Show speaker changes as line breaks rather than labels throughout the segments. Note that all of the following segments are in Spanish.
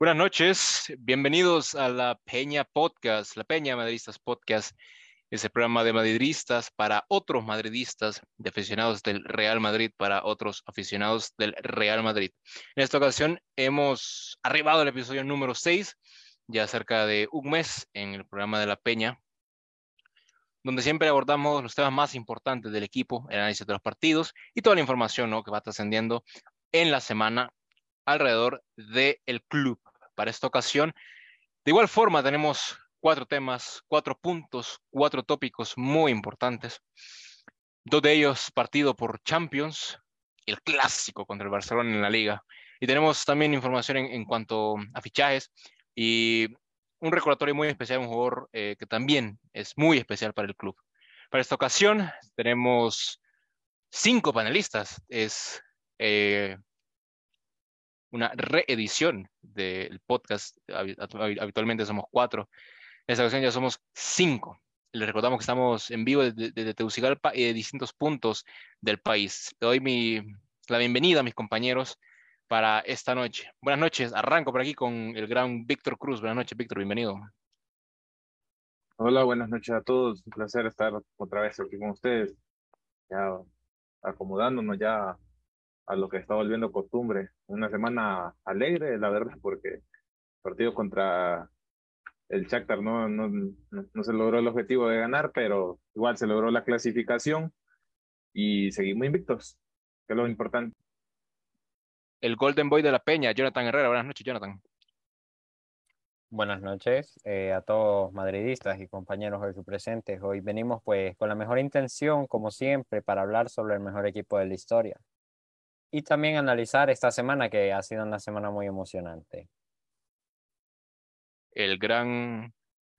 Buenas noches, bienvenidos a la Peña Podcast, la Peña Madridistas Podcast, ese programa de madridistas para otros madridistas, de aficionados del Real Madrid para otros aficionados del Real Madrid. En esta ocasión hemos arribado al episodio número 6, ya cerca de un mes en el programa de la Peña, donde siempre abordamos los temas más importantes del equipo, el análisis de los partidos y toda la información que va trascendiendo en la semana alrededor del club para esta ocasión. De igual forma, tenemos cuatro temas, cuatro puntos, cuatro tópicos muy importantes. Dos de ellos partido por Champions, el clásico contra el Barcelona en la liga. Y tenemos también información en, cuanto a fichajes y un recordatorio muy especial, un jugador eh, que también es muy especial para el club. Para esta ocasión tenemos cinco panelistas. Es eh, una reedición del podcast. Habitualmente somos cuatro. En esta ocasión ya somos cinco. Les recordamos que estamos en vivo desde, desde Tegucigalpa y de distintos puntos del país. Le doy mi, la bienvenida a mis compañeros para esta noche. Buenas noches. Arranco por aquí con el gran Víctor Cruz. Buenas noches, Víctor. Bienvenido.
Hola, buenas noches a todos. Un placer estar otra vez aquí con ustedes. Ya acomodándonos ya a lo que está volviendo costumbre. Una semana alegre, la verdad, porque el partido contra el Shakhtar no, no, no, se logró el objetivo de ganar, pero igual se logró la clasificación y seguimos invictos, que es lo importante.
El Golden Boy de la Peña, Jonathan Herrera. Buenas noches, Jonathan.
Buenas noches eh, a todos madridistas y compañeros hoy presentes. Hoy venimos pues con la mejor intención, como siempre, para hablar sobre el mejor equipo de la historia y también analizar esta semana que ha sido una semana muy emocionante.
El gran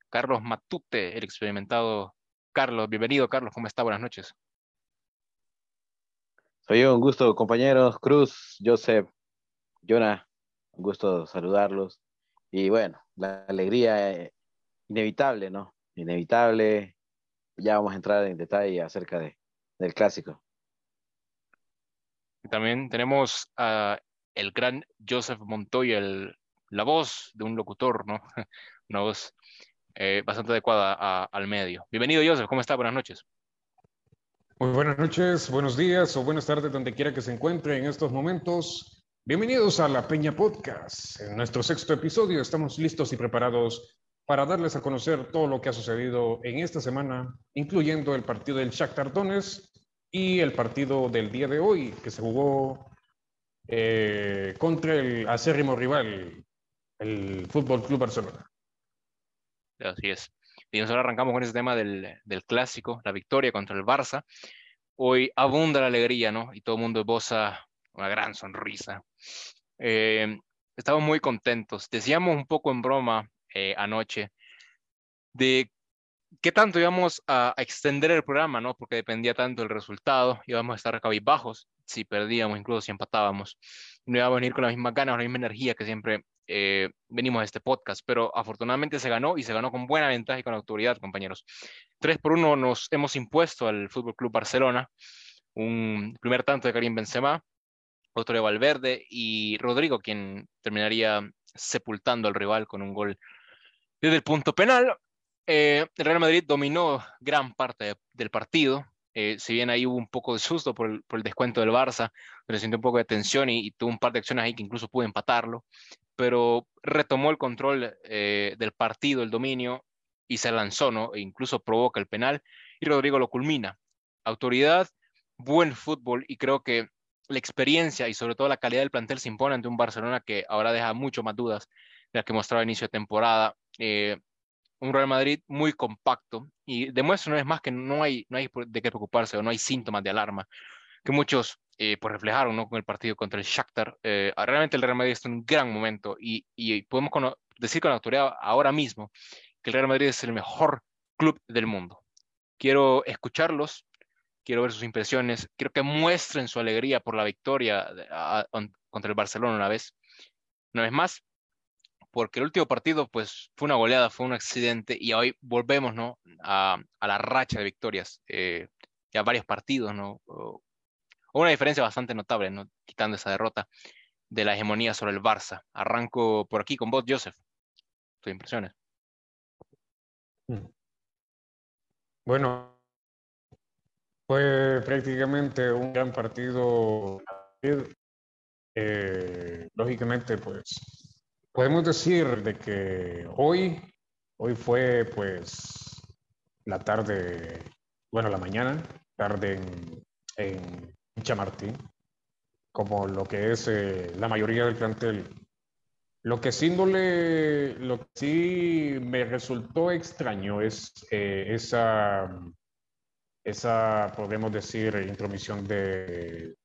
Carlos Matute, el experimentado Carlos. Bienvenido, Carlos. ¿Cómo está? Buenas noches.
Soy yo, un gusto, compañeros. Cruz, Joseph, Jonah, un gusto saludarlos. Y bueno, la alegría eh, inevitable, ¿no? Inevitable. Ya vamos a entrar en detalle acerca de, del clásico.
También tenemos a el gran Joseph Montoya, la voz de un locutor, ¿no? Una voz eh, bastante adecuada al medio. Bienvenido, Joseph. ¿Cómo está? Buenas noches.
Muy buenas noches, buenos días o buenas tardes, donde quiera que se encuentre en estos momentos. Bienvenidos a La Peña Podcast. En nuestro sexto episodio estamos listos y preparados para darles a conocer todo lo que ha sucedido en esta semana, incluyendo el partido del Shakhtar Donetsk y el partido del día de hoy, que se jugó eh, contra el acérrimo rival, el Fútbol Club Barcelona.
Así es. Y nosotros arrancamos con ese tema del, del, clásico, la victoria contra el Barça. Hoy abunda la alegría, ¿no? Y todo el mundo esboza una gran sonrisa. Eh, estamos muy contentos. Decíamos un poco en broma eh, anoche de qué tanto íbamos a, extender el programa, ¿no? Porque dependía tanto del resultado, íbamos a estar cabizbajos si perdíamos, incluso si empatábamos. No íbamos a venir con la misma ganas, la misma energía que siempre eh, venimos a este podcast, pero afortunadamente se ganó y se ganó con buena ventaja y con autoridad, compañeros. 3 por 1 nos hemos impuesto al Fútbol Club Barcelona, un primer tanto de Karim Benzema, otro de Valverde y Rodrigo, quien terminaría sepultando al rival con un gol desde el punto penal. Eh, el Real Madrid dominó gran parte del partido. Eh, si bien ahí hubo un poco de susto por el, descuento del Barça, se sintió un poco de tensión y, tuvo un par de acciones ahí que incluso pudo empatarlo, pero retomó el control eh, del partido, el dominio, y se lanzó, ¿no? E incluso provoca el penal, y Rodrigo lo culmina. Autoridad, buen fútbol, y creo que la experiencia y sobre todo la calidad del plantel se impone ante un Barcelona que ahora deja mucho más dudas de las que mostraba a inicio de temporada un Real Madrid muy compacto y demuestra una vez más que no hay, no hay de qué preocuparse o no hay síntomas de alarma que muchos eh, pues reflejaron ¿no? con el partido contra el Shakhtar. Eh, realmente el Real Madrid está en un gran momento y, y podemos decir con autoridad ahora mismo que el Real Madrid es el mejor club del mundo. Quiero escucharlos, quiero ver sus impresiones, quiero que muestren su alegría por la victoria contra el Barcelona una vez. Una vez más, porque el último partido pues fue una goleada, fue un accidente y hoy volvemos ¿no? a, la racha de victorias, eh, ya varios partidos, ¿no? O, una diferencia bastante notable, ¿no? quitando esa derrota. de la hegemonía sobre el Barça. Arranco por aquí con vos, Joseph. Tus impresiones.
Mm. Bueno, fue prácticamente un gran partido. Eh, lógicamente, pues podemos decir de que hoy, hoy fue pues la tarde, bueno, la mañana, tarde en, en Chamartín, como lo que es eh, la mayoría del plantel. Lo que sí lo que sí me resultó extraño es eh, esa, esa, podemos decir, intromisión de,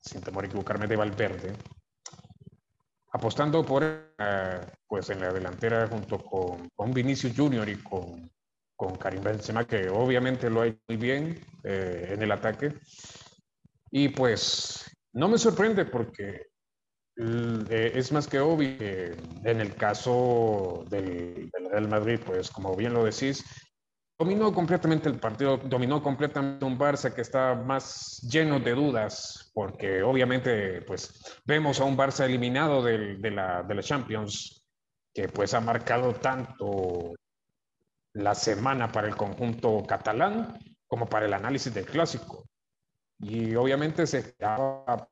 sin temor a equivocarme, de Valverde, apostando por, eh, pues en la delantera junto con, con Vinicius Junior y con, con Karim Benzema, que obviamente lo ha hecho muy bien en el ataque. Y pues no me sorprende porque eh, es más que obvio que en el caso del, Real Madrid, pues como bien lo decís, dominó completamente el partido, dominó completamente un Barça que está más lleno de dudas, porque obviamente pues vemos a un Barça eliminado de, la, de la Champions, que pues ha marcado tanto la semana para el conjunto catalán como para el análisis del clásico. Y obviamente se esperaba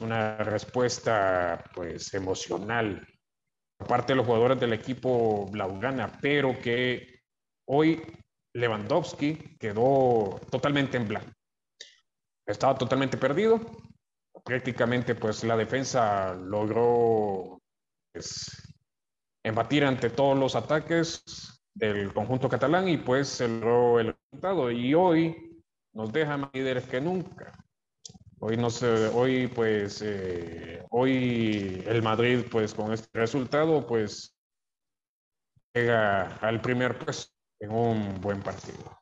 una respuesta pues emocional por parte de los jugadores del equipo Blaugrana, pero que hoy Lewandowski quedó totalmente en blanco. Estaba totalmente perdido. Prácticamente pues la defensa logró pues, embatir ante todos los ataques del conjunto catalán y pues se logró el resultado. Y hoy nos deja más líderes que nunca. Hoy, no sé, hoy pues, eh, hoy el Madrid pues con este resultado pues llega al primer puesto en un buen partido.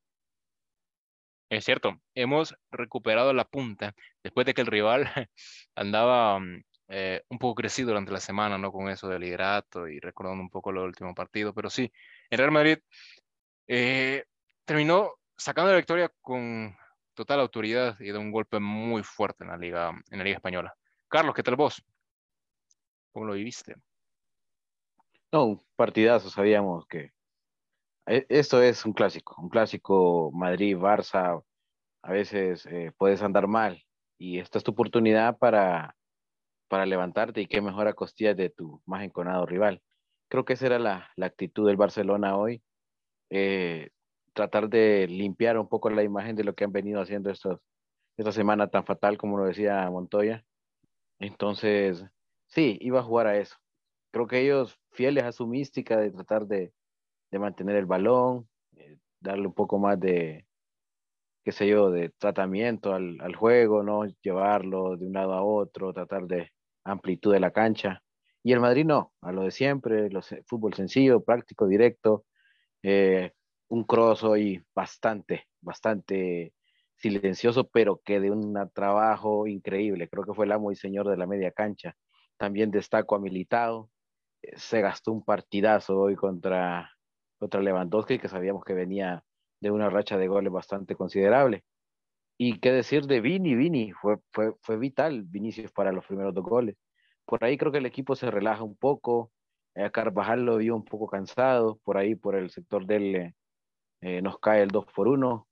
Es cierto, hemos recuperado la punta después de que el rival andaba mm, eh, un poco crecido durante la semana, ¿no? Con eso del liderato y recordando un poco lo último partido, pero sí, el Real Madrid eh, terminó sacando la victoria con total autoridad y de un golpe muy fuerte en la liga, en la liga española. Carlos, ¿qué tal vos? ¿Cómo lo viviste?
No, un partidazo, sabíamos que esto es un clásico, un clásico Madrid-Barça, a veces eh, puedes andar mal y esta es tu oportunidad para, para levantarte y qué mejor a de tu más enconado rival. Creo que esa era la, la actitud del Barcelona hoy. Eh, tratar de limpiar un poco la imagen de lo que han venido haciendo estos, esta semana tan fatal como lo decía Montoya. Entonces, sí, iba a jugar a eso. Creo que ellos, fieles a su mística de tratar de, de mantener el balón, eh, darle un poco más de, qué sé yo, de tratamiento al, al, juego, ¿no? Llevarlo de un lado a otro, tratar de amplitud de la cancha. Y el Madrid no, a lo de siempre, los, fútbol sencillo, práctico, directo, eh, un cross hoy bastante, bastante silencioso, pero que de un trabajo increíble. Creo que fue el amo y señor de la media cancha. También destaco a Militado. Eh, se gastó un partidazo hoy contra, contra Lewandowski, que sabíamos que venía de una racha de goles bastante considerable. Y qué decir de Vini, Vini, fue, fue, fue vital Vinicius para los primeros dos goles. Por ahí creo que el equipo se relaja un poco. A Carvajal lo vio un poco cansado, por ahí por el sector del, eh, nos cae el 2 por 1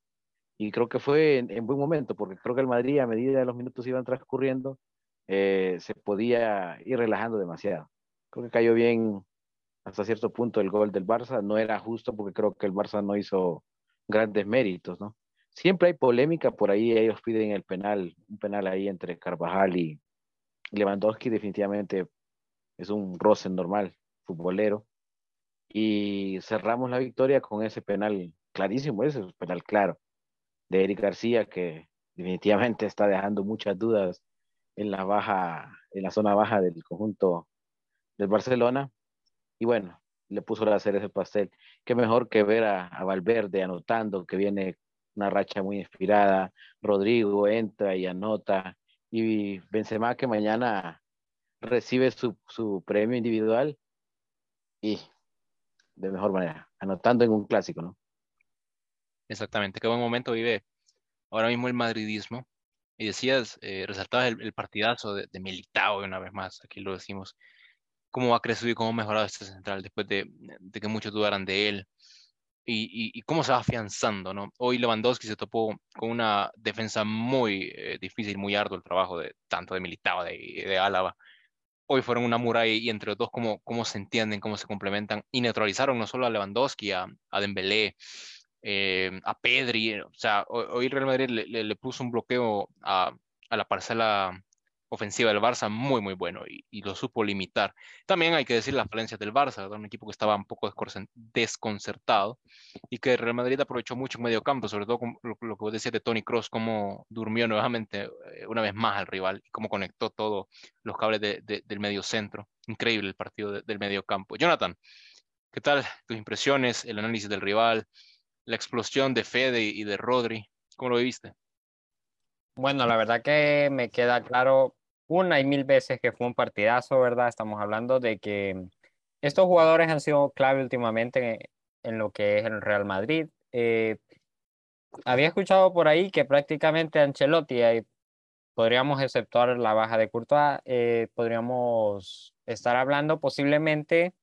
y creo que fue en, buen momento, porque creo que el Madrid a medida de los minutos iban transcurriendo, eh, se podía ir relajando demasiado. Creo que cayó bien hasta cierto punto el gol del Barça, no era justo porque creo que el Barça no hizo grandes méritos, ¿no? Siempre hay polémica, por ahí ellos piden el penal, un penal ahí entre Carvajal y Lewandowski, definitivamente es un roce normal, futbolero, y cerramos la victoria con ese penal clarísimo, ese penal claro de Eric García que definitivamente está dejando muchas dudas en la baja, en la zona baja del conjunto del Barcelona. Y bueno, le puso la hacer ese pastel. Qué mejor que ver a, a, Valverde anotando, que viene una racha muy inspirada. Rodrigo entra y anota. Y Benzema que mañana recibe su, su premio individual. Y de mejor manera, anotando en un clásico, ¿no?
Exactamente, qué buen momento vive ahora mismo el madridismo, Y decías, eh, resaltabas el, partidazo de, de Militao, una vez más, aquí lo decimos, cómo ha crecido y cómo ha mejorado este central después de, de que muchos dudaran de él. Y, y, cómo se va afianzando, ¿no? Hoy Lewandowski se topó con una defensa muy eh, difícil, muy arduo el trabajo de tanto de Militao de, de Álava. Hoy fueron una muralla y entre los dos cómo, cómo se entienden, cómo se complementan y neutralizaron no solo a Lewandowski, a, a Dembélé, eh, a Pedri, o sea, hoy Real Madrid le, le, puso un bloqueo a, a, la parcela ofensiva del Barça muy, muy bueno y, lo supo limitar. También hay que decir las falencias del Barça, un equipo que estaba un poco desconcertado y que Real Madrid aprovechó mucho en medio campo, sobre todo lo, lo, que vos decías de Tony Cross, cómo durmió nuevamente eh, una vez más al rival y cómo conectó todos los cables de, de, del medio centro. Increíble el partido del medio campo. Jonathan, ¿qué tal tus impresiones, el análisis del rival? la explosión de Fede y de Rodri. ¿Cómo lo viste?
Bueno, la verdad que me queda claro una y mil veces que fue un partidazo, ¿verdad? Estamos hablando de que estos jugadores han sido clave últimamente en lo que es el Real Madrid. Eh, había escuchado por ahí que prácticamente Ancelotti, podríamos exceptuar la baja de Courtois, eh, podríamos estar hablando posiblemente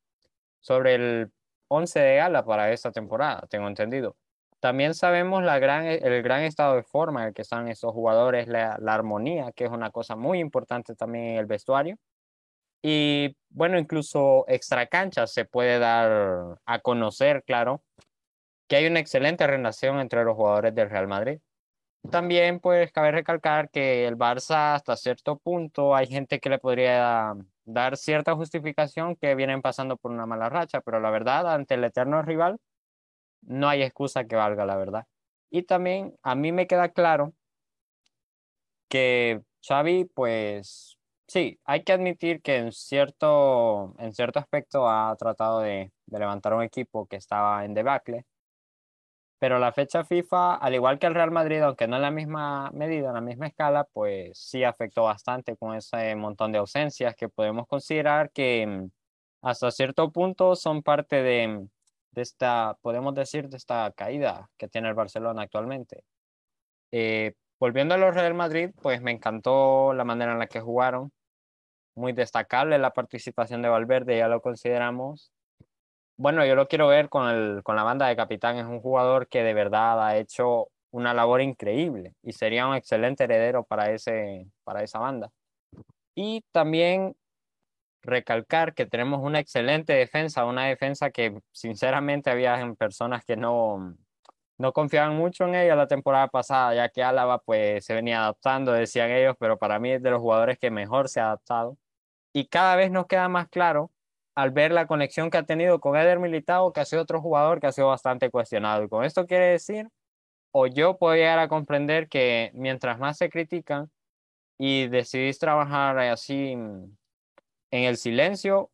sobre el 11 de gala para esta temporada, tengo entendido. También sabemos gran, el gran estado de forma en el que están esos jugadores, la, la armonía, que es una cosa muy importante también en el vestuario. Y bueno, incluso extra cancha se puede dar a conocer, claro, que hay una excelente relación entre los jugadores del Real Madrid. También, pues, cabe recalcar que el Barça, hasta cierto punto, hay gente que le podría dar cierta justificación que vienen pasando por una mala racha, pero la verdad, ante el eterno rival, no hay excusa que valga, la verdad. Y también a mí me queda claro que Xavi, pues sí, hay que admitir que en cierto, en cierto aspecto ha tratado de, de levantar un equipo que estaba en debacle, pero la fecha FIFA, al igual que el Real Madrid, aunque no en la misma medida, en la misma escala, pues sí afectó bastante con ese montón de ausencias que podemos considerar que mm, hasta cierto punto son parte de, de esta, podemos decir, de esta caída que tiene el Barcelona actualmente. Eh, volviendo a los Real Madrid, pues me encantó la manera en la que jugaron. Muy destacable la participación de Valverde, ya lo consideramos. Bueno, yo lo quiero ver con, el, con la banda de capitán. Es un jugador que de verdad ha hecho una labor increíble y sería un excelente heredero para, ese, para esa banda. Y también recalcar que tenemos una excelente defensa, una defensa que sinceramente había personas que no, no confiaban mucho en ella la temporada pasada, ya que Álava pues se venía adaptando, decían ellos, pero para mí es de los jugadores que mejor se ha adaptado. Y cada vez nos queda más claro al ver la conexión que ha tenido con Eder Militao, que ha sido otro jugador que ha sido bastante cuestionado. Y con esto quiere decir, o yo puedo llegar a comprender que mientras más se critican y decidís trabajar así en el silencio,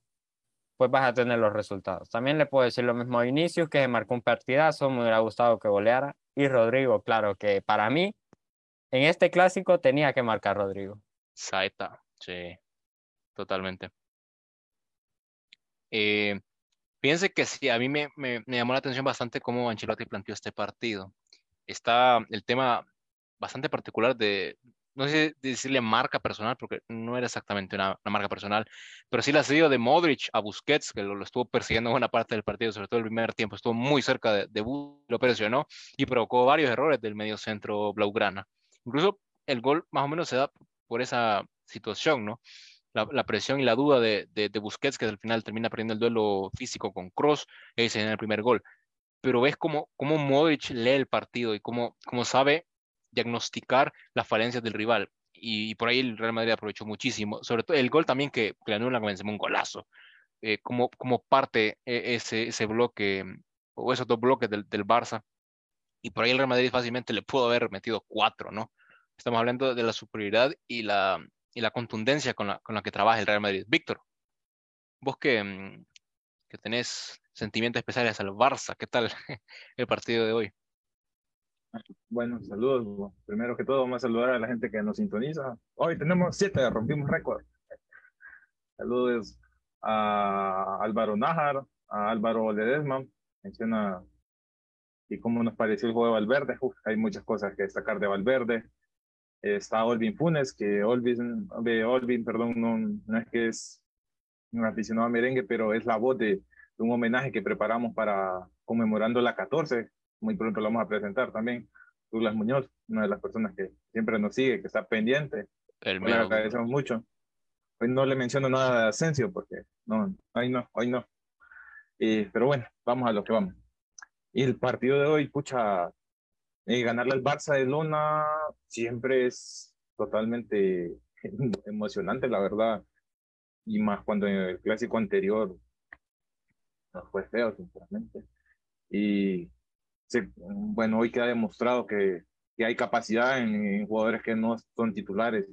pues vas a tener los resultados. También le puedo decir lo mismo a Vinicius, que se marcó un partidazo, me hubiera gustado que goleara. Y Rodrigo, claro que para mí, en este clásico tenía que marcar Rodrigo.
Saeta, sí, totalmente. Eh, fíjense que sí, a mí me, me, me, llamó la atención bastante cómo Ancelotti planteó este partido. Está el tema bastante particular de, no sé decirle marca personal, porque no era exactamente una, marca personal, pero sí la cedido de Modric a Busquets, que lo, estuvo persiguiendo buena parte del partido, sobre todo el primer tiempo, estuvo muy cerca de, de lo presionó y provocó varios errores del medio centro Blaugrana. Incluso el gol más o menos se da por esa situación, ¿no? la, presión y la duda de, de, de, Busquets, que al final termina perdiendo el duelo físico con Cross, y se en el primer gol. Pero ves cómo, cómo Modric lee el partido y cómo, cómo sabe diagnosticar las falencias del rival. Y, por ahí el Real Madrid aprovechó muchísimo. Sobre todo el gol también que, que le anula con un golazo. Eh, como, como parte eh, ese, ese bloque, o esos dos bloques del, del Barça. Y por ahí el Real Madrid fácilmente le pudo haber metido cuatro, ¿no? Estamos hablando de la superioridad y la, y la contundencia con la, con la que trabaja el Real Madrid. Víctor, vos que, mm, que tenés sentimientos especiales al Barça, ¿qué tal el partido de hoy?
Bueno, saludos. Primero que todo, vamos a saludar a la gente que nos sintoniza. Hoy tenemos siete, rompimos récord. Saludos a Álvaro Nájar, a Álvaro Ledesma. Menciona y cómo nos pareció el juego de Valverde. Uf, hay muchas cosas que destacar de Valverde. está Olvin Funes, que Olvin, Olvin perdón, no, no es que es un aficionado a merengue, pero es la voz de, un homenaje que preparamos para conmemorando la 14. Muy pronto lo vamos a presentar también. Douglas Muñoz, una de las personas que siempre nos sigue, que está pendiente. El le agradecemos mucho. Hoy no le menciono nada de Asensio porque no, hoy no, hoy no. pero bueno, vamos a lo que vamos. Y el partido de hoy, pucha, eh, ganarle al Barça de Luna siempre es totalmente emocionante, la verdad. Y más cuando en el clásico anterior no fue feo, sinceramente. Y bueno, hoy queda demostrado que, que hay capacidad en, jugadores que no son titulares.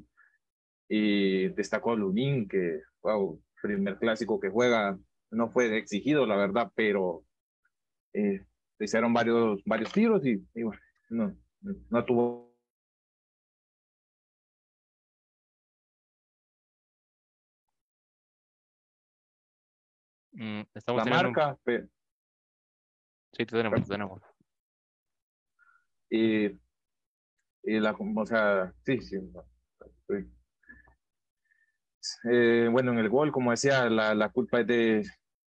Y destacó Lunín, que, wow, primer clásico que juega, no fue exigido, la verdad, pero eh, hicieron varios, varios tiros y, y bueno, no, no tuvo
Mm, estamos
la marca.
Sí, tenemos, tenemos.
Y, y la, o sea, sí, sí. Eh, bueno, en el gol, como decía, la, la culpa es de,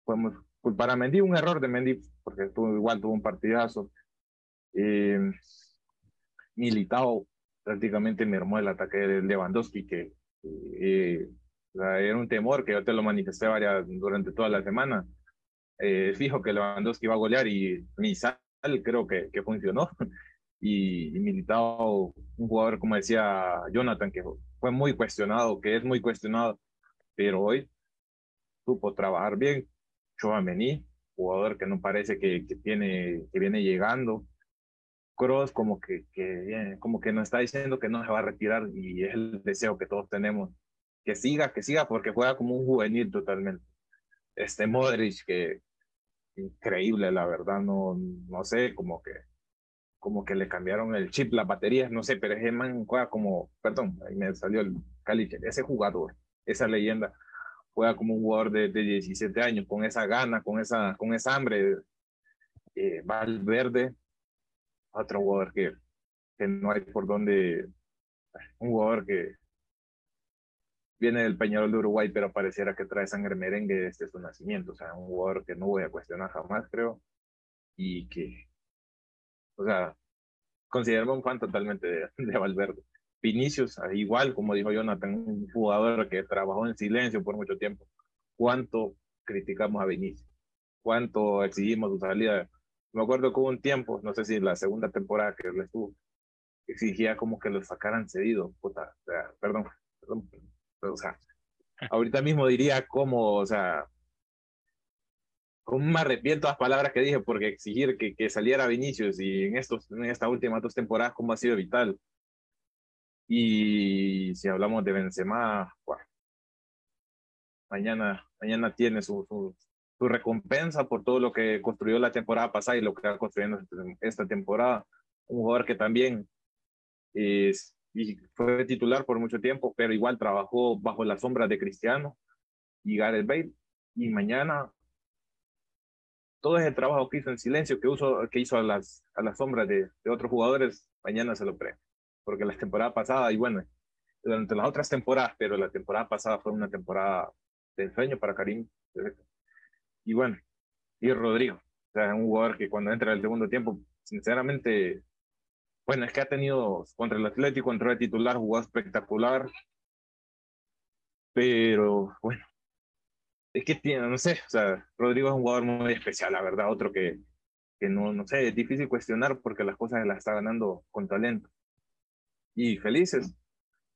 podemos culpar a Mendy, un error de Mendy, porque igual tuvo un partidazo. Eh, Militao prácticamente mermó el ataque de Lewandowski, que eh, era un temor que yo te lo manifesté varias, durante toda la semana. Eh, fijo que Lewandowski iba a golear y mi sal creo que, que funcionó. Y, y un jugador, como decía Jonathan, que fue muy cuestionado, que es muy cuestionado, pero hoy supo trabajar bien. Chouameni, jugador que no parece que, que, tiene, que viene llegando. Cross como que, que, como que nos está diciendo que no se va a retirar y es el deseo que todos tenemos que siga, que siga, porque juega como un juvenil totalmente. Este Modric, que increíble, la verdad, no, no sé, como que, como que le cambiaron el chip, las baterías, no sé, pero ese man juega como, perdón, ahí me salió el caliche, ese jugador, esa leyenda, juega como un jugador de, de 17 años, con esa gana, con esa, con esa hambre. Eh, Valverde, otro jugador que, que no hay por donde, un jugador que, viene del Peñarol de Uruguay, pero pareciera que trae sangre merengue desde su nacimiento. O sea, un jugador que no voy a cuestionar jamás, creo. Y que, o sea, considero un fan totalmente de, de Valverde. Vinicius, igual como dijo Jonathan, un jugador que trabajó en silencio por mucho tiempo. ¿Cuánto criticamos a Vinicius? ¿Cuánto exigimos su salida? Me acuerdo que hubo un tiempo, no sé si la segunda temporada que él estuvo, exigía como que lo sacaran cedido. Puta, o sea, perdón, perdón, o sea, ahorita mismo diría como, o sea, como me arrepiento las palabras que dije porque exigir que, que saliera Vinicius y en, estos, en estas últimas dos temporadas, como ha sido vital. Y si hablamos de Benzema, mañana, mañana tiene su, su, su, recompensa por todo lo que construyó la temporada pasada y lo que va construyendo esta temporada. Un jugador que también es, y fue titular por mucho tiempo, pero igual trabajó bajo la sombra de Cristiano y Gareth Bale. Y mañana todo ese trabajo que hizo en silencio, que, uso, que hizo a las, a las sombras de, de otros jugadores, mañana se lo pre. Porque la temporada pasada, y bueno, durante las otras temporadas, pero la temporada pasada fue una temporada de ensueño para Karim. Y bueno, y Rodrigo, o sea, un jugador que cuando entra el segundo tiempo, sinceramente bueno, es que ha tenido contra el Atlético, contra el titular, jugó espectacular. Pero bueno, es que tiene, no sé, o sea, Rodrigo es un jugador muy especial, la verdad, otro que, que no, no sé, es difícil cuestionar porque las cosas las está ganando con talento. Y felices,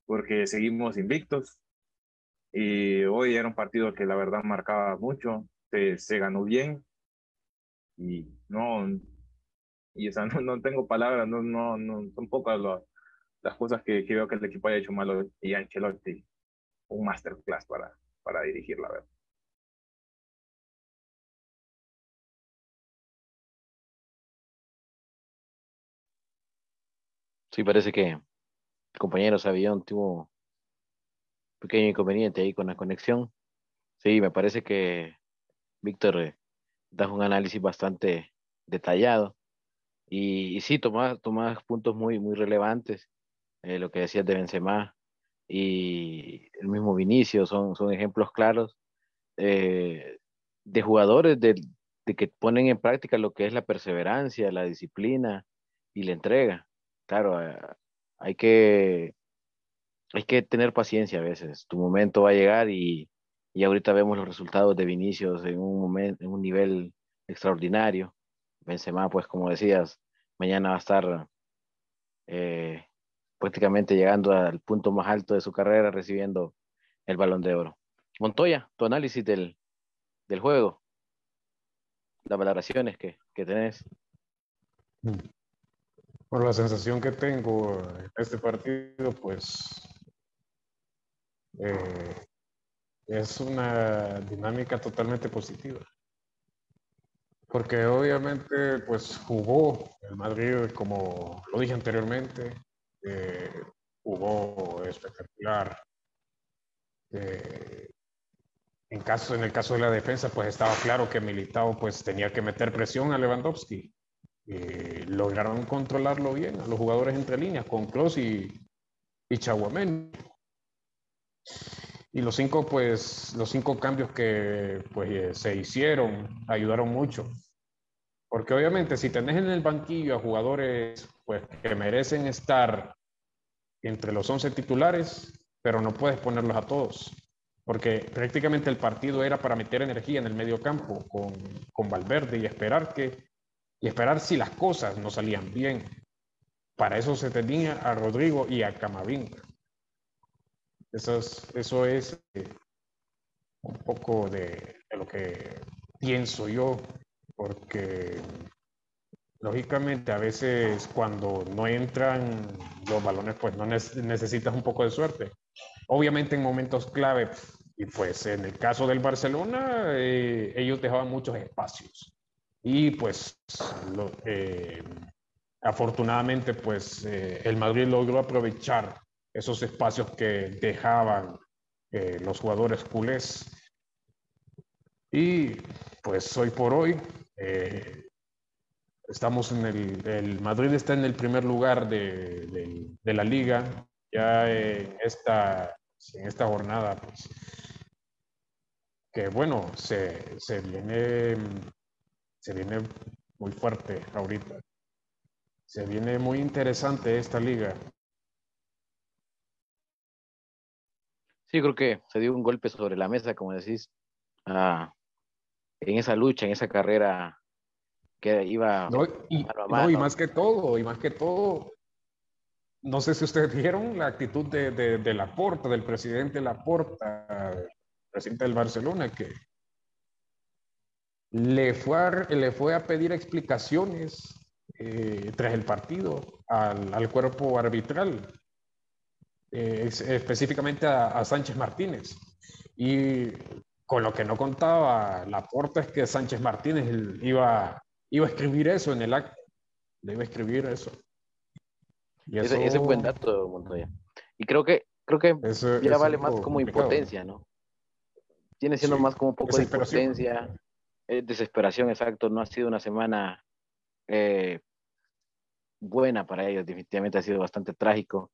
porque seguimos invictos. Y hoy era un partido que la verdad marcaba mucho, se, se ganó bien. Y no, y o sea, no, no tengo palabras, no, no, no, son pocas las cosas que, que, veo que el equipo haya hecho malo y Ancelotti, un masterclass para, para dirigir, la verdad.
Sí, parece que el compañero Sabión tuvo un pequeño inconveniente ahí con la conexión. Sí, me parece que Víctor eh, da un análisis bastante detallado y, sí, tomas puntos muy, muy relevantes. eh, lo que decías de Benzema y el mismo Vinicio son, son ejemplos claros eh, de jugadores de, que ponen en práctica lo que es la perseverancia, la disciplina y la entrega. Claro, eh, hay que, hay que tener paciencia a veces. Tu momento va a llegar y, y ahorita vemos los resultados de Vinicius en un, momento, en un nivel extraordinario. Benzema, pues como decías, mañana va a estar eh, prácticamente llegando al punto más alto de su carrera, recibiendo el balón de oro. Montoya, tu análisis del, del juego, las valoraciones que, que tenés.
Bueno, la sensación que tengo en este partido, pues eh, es una dinámica totalmente positiva. Porque obviamente, pues jugó el Madrid, como lo dije anteriormente, eh, jugó espectacular. Eh, en, caso, en el caso de la defensa, pues estaba claro que Militao pues, tenía que meter presión a Lewandowski. Eh, lograron controlarlo bien a los jugadores entre líneas, con Kroos y, y Y los cinco, pues, los cinco cambios que pues, se hicieron ayudaron mucho. Porque obviamente si tenés en el banquillo a jugadores pues, que merecen estar entre los 11 titulares, pero no puedes ponerlos a todos porque prácticamente el partido era para meter energía en el medio campo con, con Valverde y esperar que y esperar si las cosas no salían bien. Para eso se tenía a Rodrigo y a Camavinga. Eso es, eso es eh, un poco de, de, lo que pienso yo, porque lógicamente a veces cuando no entran los balones, pues no necesitas un poco de suerte. Obviamente en momentos clave y pues en el caso del Barcelona, eh, ellos dejaban muchos espacios. Y pues eh, afortunadamente, pues eh, el Madrid logró aprovechar esos espacios que dejaban los jugadores culés. Y pues hoy por hoy estamos en el, el, Madrid está en el primer lugar de, de, de la liga. Ya en esta, en esta jornada, pues que bueno, se, se, viene, se viene muy fuerte ahorita. Se viene muy interesante esta liga.
Sí, creo que se dio un golpe sobre la mesa, como decís, ah, en esa lucha, en esa carrera que iba
no, y, no, y más que todo, y más que todo, no sé si ustedes vieron la actitud de, de, de Laporta, del presidente Laporta, presidente del Barcelona, que le fue a, le fue a pedir explicaciones eh, tras el partido al, al cuerpo arbitral, eh, específicamente a, a, Sánchez Martínez. Y con lo que no contaba la porta es que Sánchez Martínez iba, iba a escribir eso en el acto, le iba a escribir eso.
Y eso... Ese, ese, buen dato, Montoya. Y creo que, creo que eso, ya vale más como impotencia, ¿no? Tiene siendo sí, más como un poco de impotencia, desesperación, exacto. No ha sido una semana eh, buena para ellos, definitivamente ha sido bastante trágico.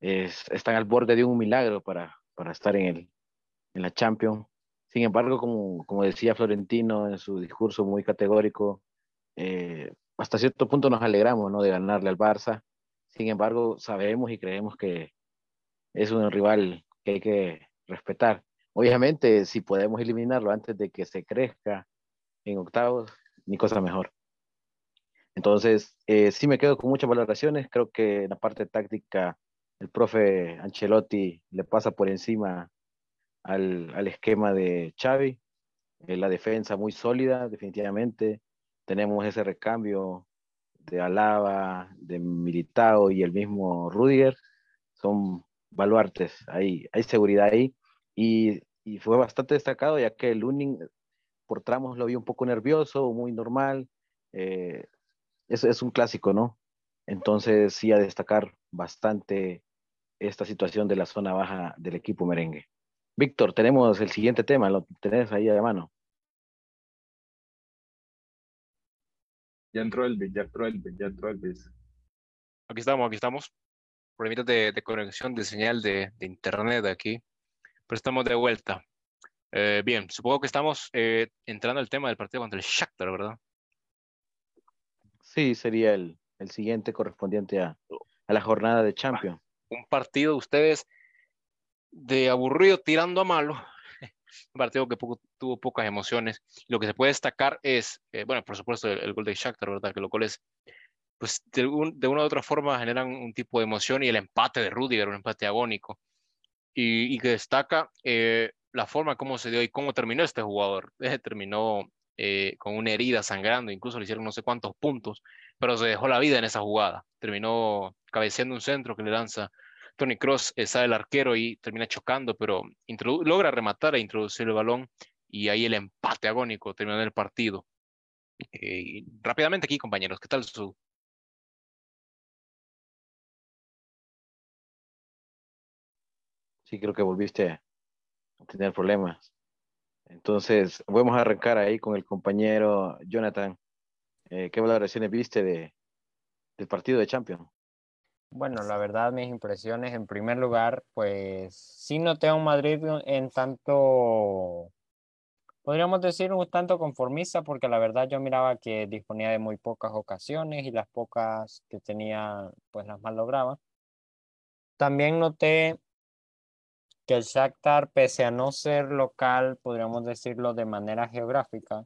Es, están al borde de un milagro para, para estar en, el, en la Champions. Sin embargo, como, como decía Florentino en su discurso muy categórico, eh, hasta cierto punto nos alegramos ¿no? de ganarle al Barça. Sin embargo, sabemos y creemos que es un rival que hay que respetar. Obviamente, si podemos eliminarlo antes de que se crezca en octavos, ni cosa mejor. Entonces, eh, sí me quedo con muchas valoraciones. Creo que en la parte táctica, el profe Ancelotti le pasa por encima al, al esquema de Xavi. Eh, la defensa muy sólida, definitivamente. Tenemos ese recambio de Alaba, de Militao y el mismo Rudiger. Son baluartes, ahí, hay seguridad ahí. Y y fue bastante destacado ya que el Lunin por tramos lo vi un poco nervioso, muy normal. Eh, es, es, un clásico, ¿no? Entonces sí a destacar bastante esta situación de la zona baja del equipo merengue. Víctor, tenemos el siguiente tema, lo tenés ahí a mano.
Ya entró el ya entró el ya entró el
Aquí estamos, aquí estamos. problemitas de, de, conexión de señal de, de, internet aquí, pero estamos de vuelta. Eh, bien, supongo que estamos eh, entrando al tema del partido contra el Shakhtar, ¿verdad?
Sí, sería el, el siguiente correspondiente a, a, la jornada de Champions.
Un partido, ustedes, de aburrido tirando a malo, un partido que poco, tuvo pocas emociones. Lo que se puede destacar es, eh, bueno, por supuesto, el, el, gol de Shakhtar, ¿verdad? Que los goles, pues de, un, de, una u otra forma generan un tipo de emoción y el empate de Rudiger, un empate agónico. Y, y que destaca eh, la forma como se dio y cómo terminó este jugador. Eh, terminó eh, con una herida sangrando, incluso le hicieron no sé cuántos puntos, pero se dejó la vida en esa jugada. Terminó cabeceando un centro que le lanza Tony Cross, sale el arquero y termina chocando, pero logra rematar e introducir el balón y ahí el empate agónico terminó el partido. Rápidamente aquí, compañeros, ¿qué tal su,
Sí, creo que volviste a tener problemas. Entonces, vamos a arrancar ahí con el compañero Jonathan. Eh, ¿Qué valoraciones viste de, del partido de Champions?
Bueno, la verdad, mis impresiones, en primer lugar, pues sí noté a un Madrid en tanto, podríamos decir, un tanto conformista, porque la verdad yo miraba que disponía de muy pocas ocasiones y las pocas que tenía, pues las mal lograba. También noté que el Shakhtar, pese a no ser local, podríamos decirlo de manera geográfica,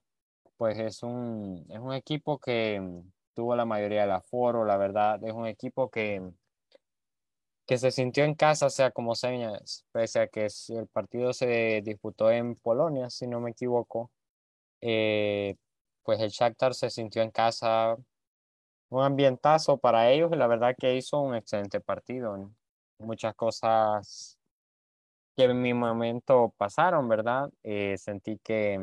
pues es un, es un equipo que tuvo la mayoría del aforo, la verdad, es un equipo que, que se sintió en casa, sea como sea, pese a que el partido se disputó en Polonia, si no me equivoco, eh, pues el Shakhtar se sintió en casa, un ambientazo para ellos y la verdad que hizo un excelente partido. Muchas cosas que en mi momento pasaron, ¿verdad? Eh, sentí que,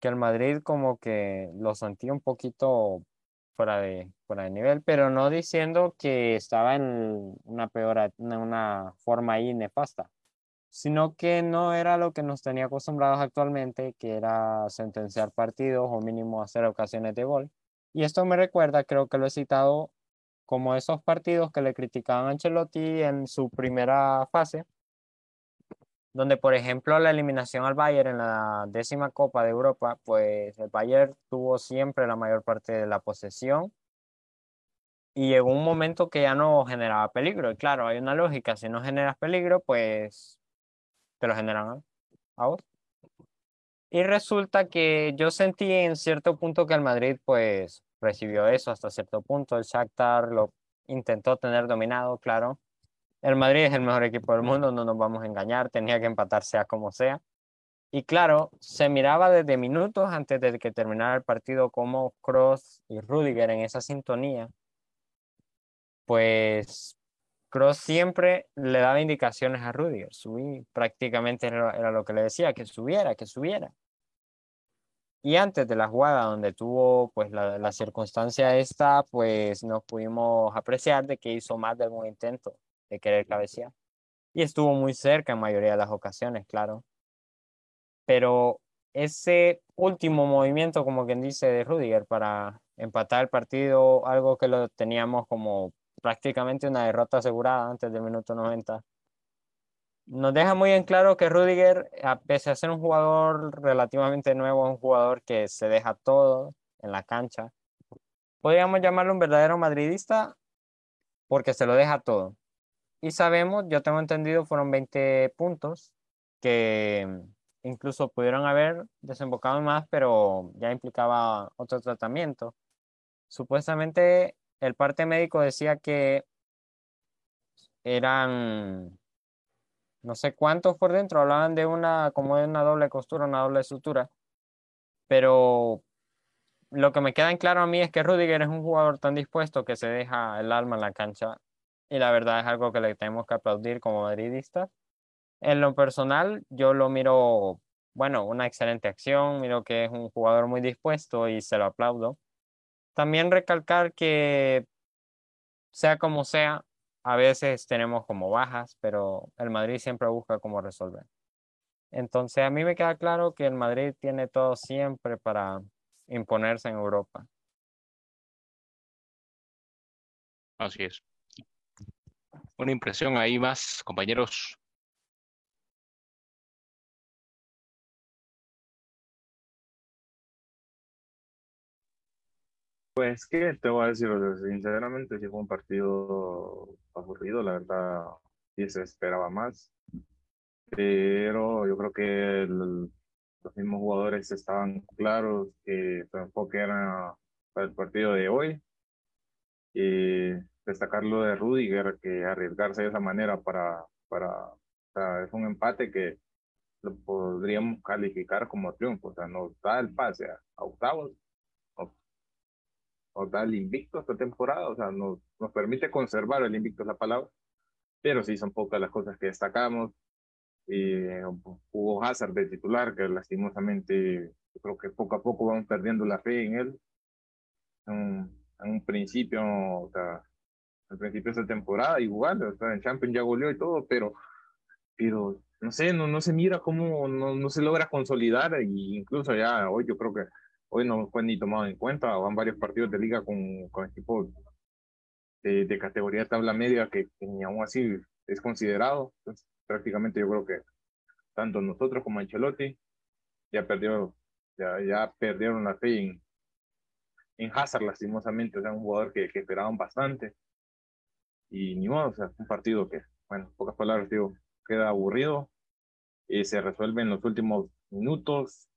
que el Madrid como que lo sentí un poquito fuera de, fuera de nivel, pero no diciendo que estaba en una peor, una forma ahí nefasta, sino que no era lo que nos tenía acostumbrados actualmente, que era sentenciar partidos o mínimo hacer ocasiones de gol. Y esto me recuerda, creo que lo he citado como esos partidos que le criticaban a Ancelotti en su primera fase, donde por ejemplo la eliminación al Bayern en la décima Copa de Europa, pues el Bayern tuvo siempre la mayor parte de la posesión y llegó un momento que ya no generaba peligro. Y claro, hay una lógica, si no generas peligro, pues te lo generan a vos. Y resulta que yo sentí en cierto punto que el Madrid pues recibió eso hasta cierto punto. El Shakhtar lo intentó tener dominado, claro. El Madrid es el mejor equipo del mundo, no nos vamos a engañar, tenía que empatar sea como sea. Y claro, se miraba desde minutos antes de que terminara el partido como Cross y Rudiger en esa sintonía. Pues Cross siempre le daba indicaciones a Rudiger, subí, prácticamente era, lo que le decía, que subiera, que subiera. Y antes de la jugada donde tuvo pues la, la, circunstancia esta, pues nos pudimos apreciar de que hizo más de algún intento de querer cabecear. Y estuvo muy cerca en mayoría de las ocasiones, claro. Pero ese último movimiento, como quien dice, de Rudiger para empatar el partido, algo que lo teníamos como prácticamente una derrota asegurada antes del minuto 90, nos deja muy en claro que Rudiger, a pesar de ser un jugador relativamente nuevo, un jugador que se deja todo en la cancha. Podríamos llamarlo un verdadero madridista porque se lo deja todo. Y sabemos, yo tengo entendido, fueron 20 puntos que incluso pudieron haber desembocado más, pero ya implicaba otro tratamiento. Supuestamente el parte médico decía que eran no sé cuántos por dentro, hablaban de una, como de una doble costura, una doble sutura, pero lo que me queda en claro a mí es que Rudiger es un jugador tan dispuesto que se deja el alma en la cancha y la verdad es algo que le tenemos que aplaudir como madridistas. En lo personal, yo lo miro, bueno, una excelente acción, miro que es un jugador muy dispuesto y se lo aplaudo. También recalcar que, sea como sea, a veces tenemos como bajas, pero el Madrid siempre busca cómo resolver. Entonces a mí me queda claro que el Madrid tiene todo siempre para imponerse en Europa.
Así es. una impresión ahí más, compañeros.
Pues, ¿qué te voy a decir? Sinceramente, sí fue un partido aburrido, la verdad, sí se esperaba más, pero yo creo que los mismos jugadores estaban claros que su enfoque era para el partido de hoy. Y destacar lo de Rudiger, que arriesgarse de esa manera para, para, o sea, es un empate que lo podríamos calificar como triunfo, o sea, nos da el pase a octavos nos da el invicto esta temporada, o sea, nos, nos permite conservar el invicto, es la palabra, pero sí son pocas las cosas que destacamos. Eh, hubo Hazard de titular, que lastimosamente yo creo que poco a poco vamos perdiendo la fe en él. En, un principio, o sea, al principio de esta temporada, igual, o sea, en Champions ya goleó y todo, pero, pero no sé, no, no se mira cómo no, no se logra consolidar, e incluso ya hoy yo creo que hoy no fue ni tomado en cuenta, van varios partidos de liga con, con equipos de, de, categoría tabla media que, ni aún así es considerado. Entonces, prácticamente yo creo que tanto nosotros como Ancelotti ya perdieron, ya, ya perdieron la fe en, en Hazard, lastimosamente, o sea, un jugador que, que esperaban bastante. Y ni modo, o sea, un partido que, bueno, pocas palabras, digo, queda aburrido y se resuelve en los últimos minutos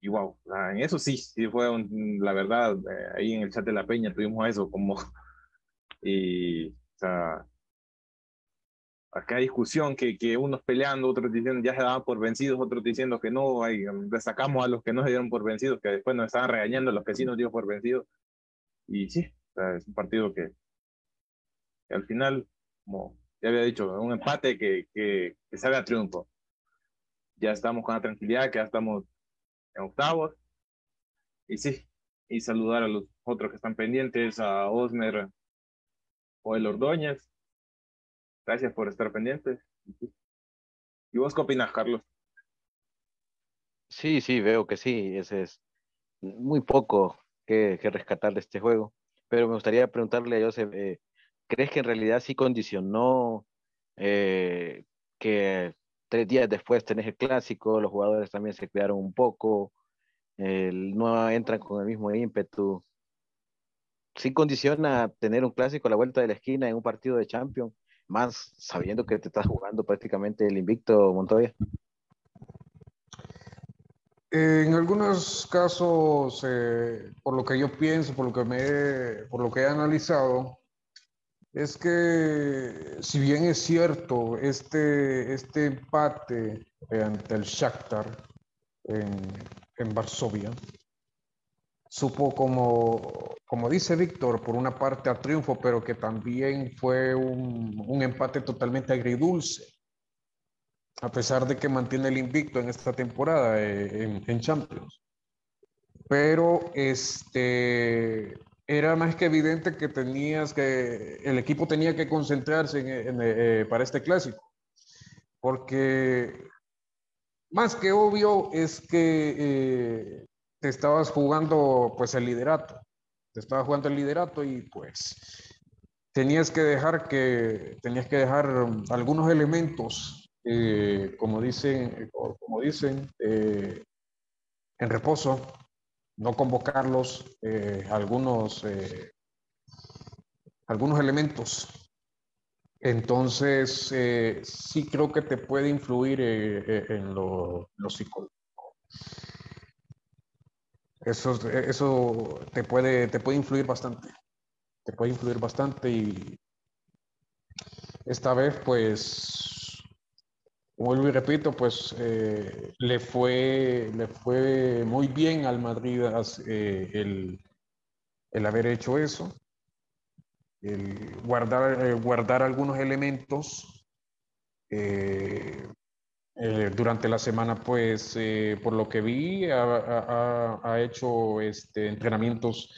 y wow, en eso sí, sí fue la verdad, eh, ahí en el chat de la peña tuvimos eso como, y, o sea, acá hay discusión que, que unos peleando, otros diciendo ya se daban por vencidos, otros diciendo que no, ahí, destacamos a los que no se dieron por vencidos, que después nos estaban regañando a los que sí nos dio por vencidos, y sí, o sea, es un partido que, que, al final, como ya había dicho, un empate que, que, que sabe a triunfo. Ya estamos con la tranquilidad, que ya estamos en octavos. Y sí, y saludar a los otros que están pendientes, a Osmer o el Ordóñez. Gracias por estar pendientes. ¿Y vos qué opinas, Carlos?
Sí, sí, veo que sí. Ese es muy poco que, que rescatar de este juego. Pero me gustaría preguntarle a Joseph, eh, ¿crees que en realidad sí condicionó eh, que tres días después tenés el clásico, los jugadores también se cuidaron un poco, no entran con el mismo ímpetu. Sí condiciona tener un clásico a la vuelta de la esquina en un partido de Champions, más sabiendo que te estás jugando prácticamente el invicto Montoya.
En algunos casos, eh, por lo que yo pienso, por lo que me, por lo que he analizado, es que si bien es cierto, este, este empate ante el Shakhtar en, en Varsovia supo como, como dice Víctor, por una parte a triunfo, pero que también fue un, un empate totalmente agridulce, a pesar de que mantiene el invicto en esta temporada eh, en, en Champions. Pero este, era más que evidente que tenías que, el equipo tenía que concentrarse en, eh, para este clásico, porque más que obvio es que eh, te estabas jugando pues el liderato, te estabas jugando el liderato y pues tenías que dejar que, tenías que dejar algunos elementos, eh, como dicen, como dicen, en reposo no convocarlos eh, algunos, eh, algunos elementos. Entonces, eh, sí creo que te puede influir en lo, psicológico. Eso, eso te, puede, te puede influir bastante. Te puede influir bastante y esta vez, pues, vuelvo y repito, pues eh, le, fue, le fue muy bien al Madrid eh, el, el, haber hecho eso, el guardar, eh, guardar algunos elementos. durante la semana, pues, por lo que vi, ha, ha, hecho este, entrenamientos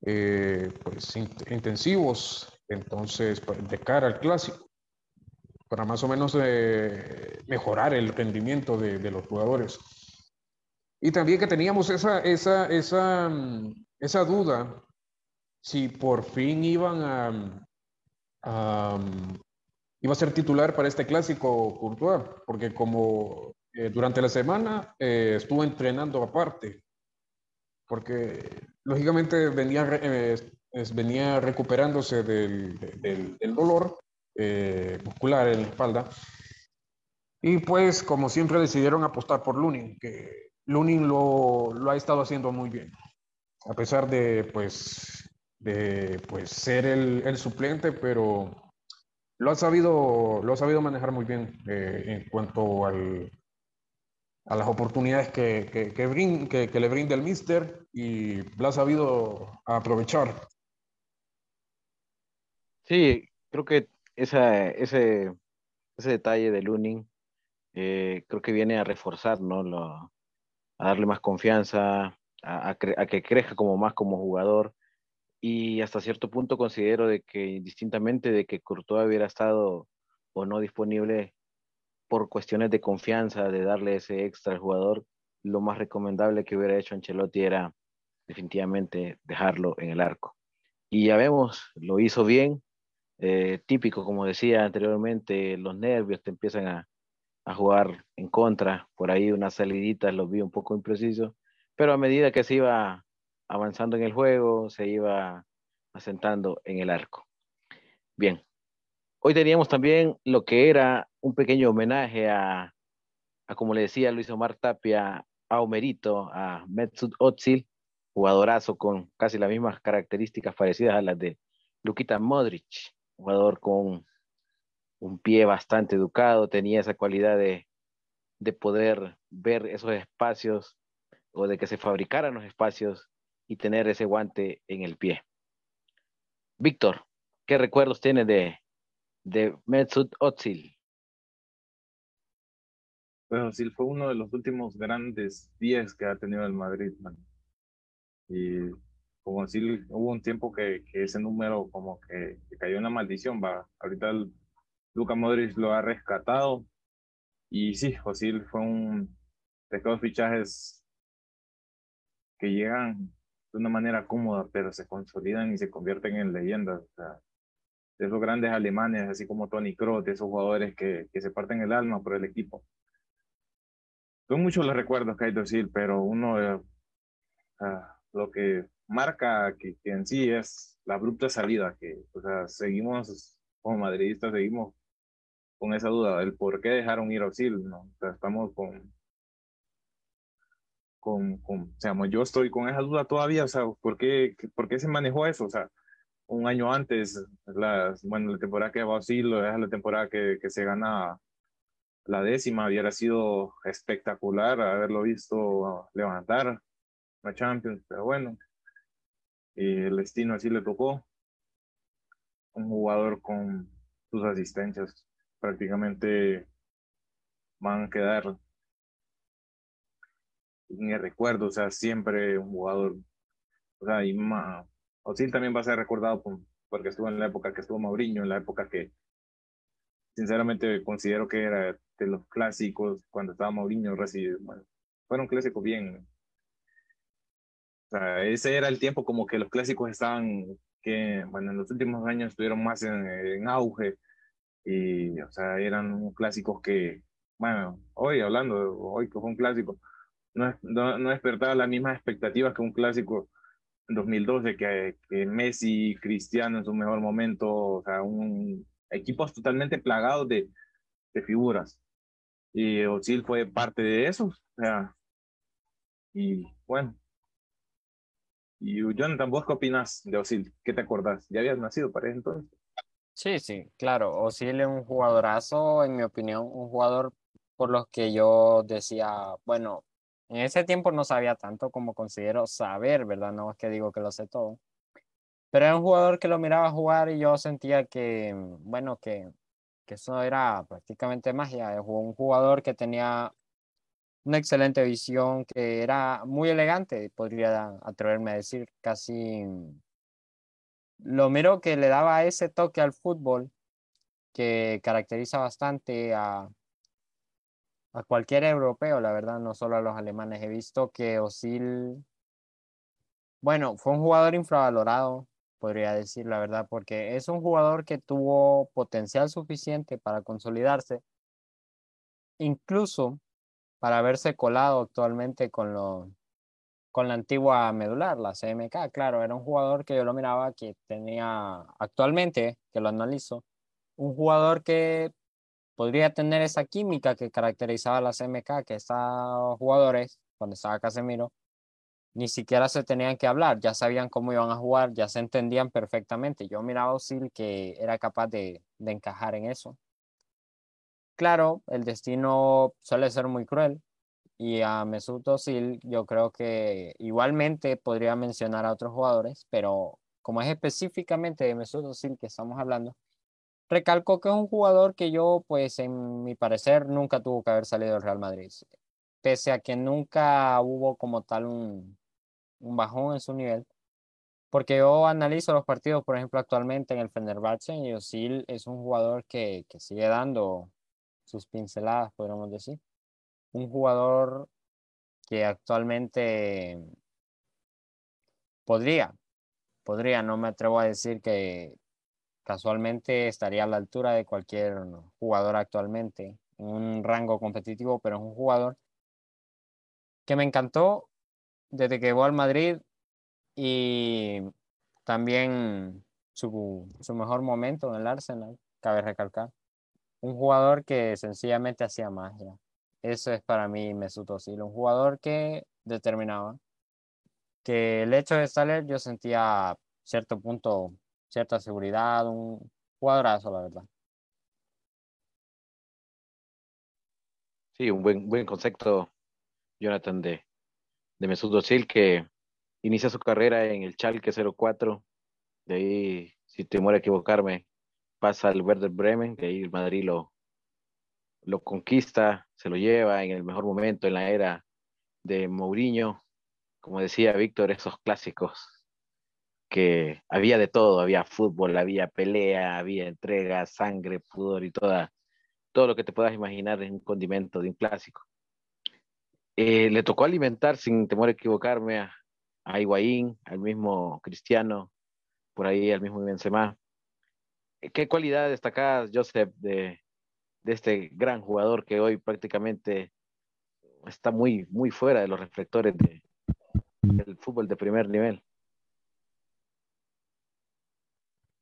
pues, intensivos, entonces, de cara al clásico para más o menos eh, mejorar el rendimiento de, los jugadores. Y también que teníamos esa, esa, esa, mm, esa duda si por fin iban a, iba a ser titular para este clásico Courtois, porque como eh, durante la semana eh, estuvo entrenando aparte, porque lógicamente venía, venía recuperándose del, del, dolor muscular en la espalda. Y pues, como siempre, decidieron apostar por Lunin, que Lunin lo, lo ha estado haciendo muy bien, a pesar de, pues, de pues, ser el, el suplente, pero lo ha sabido, lo ha sabido manejar muy bien eh, en cuanto al, a las oportunidades que, que, que, le brinda el Mister y lo ha sabido aprovechar.
Sí, creo que esa, ese, ese detalle de Lunin eh, creo que viene a reforzar, ¿no? Lo, a darle más confianza, a, que crezca como más como jugador y hasta cierto punto considero de que indistintamente de que Courtois hubiera estado o no disponible por cuestiones de confianza, de darle ese extra al jugador, lo más recomendable que hubiera hecho Ancelotti era definitivamente dejarlo en el arco. Y ya vemos, lo hizo bien, eh, típico, como decía anteriormente, los nervios te empiezan a, a jugar en contra, por ahí unas saliditas los vi un poco imprecisos, pero a medida que se iba avanzando en el juego, se iba asentando en el arco. Bien, hoy teníamos también lo que era un pequeño homenaje a, como le decía Luis Omar Tapia, a Homerito, a Metsut Otsil, jugadorazo con casi las mismas características parecidas a las de Lukita Modric, jugador con un pie bastante educado, tenía esa cualidad de, de poder ver esos espacios o de que se fabricaran los espacios y tener ese guante en el pie. Víctor, ¿qué recuerdos tiene de, de Mesut Özil?
Pues Özil fue uno de los últimos grandes 10 que ha tenido el Madrid, Y como Özil, hubo un tiempo que, que ese número como que, cayó en la maldición, va. Ahorita el, Luka Modric lo ha rescatado. Y sí, Özil fue un de estos fichajes que llegan de una manera cómoda, pero se consolidan y se convierten en leyendas. O sea, de esos grandes alemanes, así como Tony Kroos, de esos jugadores que, que se parten el alma por el equipo. Son muchos los recuerdos que hay de decir, pero uno, eh, lo que marca que, que, en sí es la abrupta salida, que o sea, seguimos como madridistas, seguimos con esa duda del por qué dejaron ir a Osil, ¿no? O sea, estamos con, con, con, o sea, yo estoy con esa duda todavía, o sea, ¿por qué, por qué se manejó eso? O sea, un año antes, la, bueno, la temporada que va a Osilo es la temporada que, que se gana la décima, hubiera sido espectacular haberlo visto levantar la Champions, pero bueno, y el destino así le tocó. Un jugador con sus asistencias prácticamente van a quedar ni recuerdo, o sea, siempre un jugador, o sea, y más, Osil también va a ser recordado porque estuvo en la época que estuvo Mauriño, en la época que sinceramente considero que era de los clásicos cuando estaba Mauriño, bueno, fueron clásicos bien. Sea, ese era el tiempo como que los clásicos estaban, que bueno, en los últimos años estuvieron más en, en auge y, o sea, eran clásicos que, bueno, hoy hablando, hoy que fue un clásico, no, no, despertaba las mismas expectativas que un clásico en 2012, que, que Messi, Cristiano en su mejor momento, o sea, un, equipos totalmente plagados de, de figuras. Y Osil fue parte de eso, o sea, y bueno. Y Jonathan, ¿vos qué opinas de Osil? ¿Qué te acordás? ¿Ya habías nacido para entonces?
Sí, sí, claro. Osil es un jugadorazo, en mi opinión, un jugador por los que yo decía, bueno, en ese tiempo no sabía tanto como considero saber, ¿verdad? No es que digo que lo sé todo. Pero era un jugador que lo miraba jugar y yo sentía que, bueno, que, que eso era prácticamente magia. Un jugador que tenía una excelente visión, que era muy elegante, podría atreverme a decir, casi lo miro que le daba ese toque al fútbol que caracteriza bastante a, a cualquier europeo, la verdad, no solo a los alemanes. He visto que Osil, bueno, fue un jugador infravalorado, podría decir la verdad, porque es un jugador que tuvo potencial suficiente para consolidarse, incluso para haberse colado actualmente con, lo, con la antigua medular, la CMK. Claro, era un jugador que yo lo miraba que tenía actualmente, que lo analizo, un jugador que podría tener esa química que caracterizaba a la CMK, que estos jugadores, cuando estaba Casemiro, ni siquiera se tenían que hablar, ya sabían cómo iban a jugar, ya se entendían perfectamente. Yo miraba a Osil que era capaz de, de encajar en eso. Claro, el destino suele ser muy cruel y a Mesut Özil yo creo que igualmente podría mencionar a otros jugadores, pero como es específicamente de Mesut Özil que estamos hablando, recalco que es un jugador que yo, pues en mi parecer, nunca tuvo que haber salido del Real Madrid, pese a que nunca hubo como tal un, bajón en su nivel. Porque yo analizo los partidos, por ejemplo, actualmente en el Fenerbahce y Osil es un jugador que, que sigue dando sus pinceladas, podríamos decir. Un jugador que actualmente podría, podría, no me atrevo a decir que casualmente estaría a la altura de cualquier jugador actualmente en un rango competitivo, pero es un jugador que me encantó desde que llegó al Madrid y también su, su mejor momento en el Arsenal, cabe recalcar. Un jugador que sencillamente hacía magia. Eso es para mí Mesut Özil, un jugador que determinaba que el hecho de salir yo sentía cierto punto, cierta seguridad, un jugadorazo, la verdad.
Sí, un buen, buen concepto, Jonathan, de, de Mesut Özil, que inicia su carrera en el Schalke 04. De ahí, si te muero equivocarme, pasa al Werder Bremen. De ahí Madrid lo, lo conquista, se lo lleva en el mejor momento en la era de Mourinho. Como decía Víctor, esos clásicos que había de todo, había fútbol, había pelea, había entrega, sangre, pudor y toda, todo lo que te puedas imaginar en un condimento de un clásico. Eh, le tocó alimentar, sin temor a equivocarme, a, a Higuaín, al mismo Cristiano, por ahí al mismo Benzema. ¿Qué cualidad destacada, Joseph, de, este gran jugador que hoy prácticamente está muy, muy fuera de los reflectores de, del fútbol de primer nivel?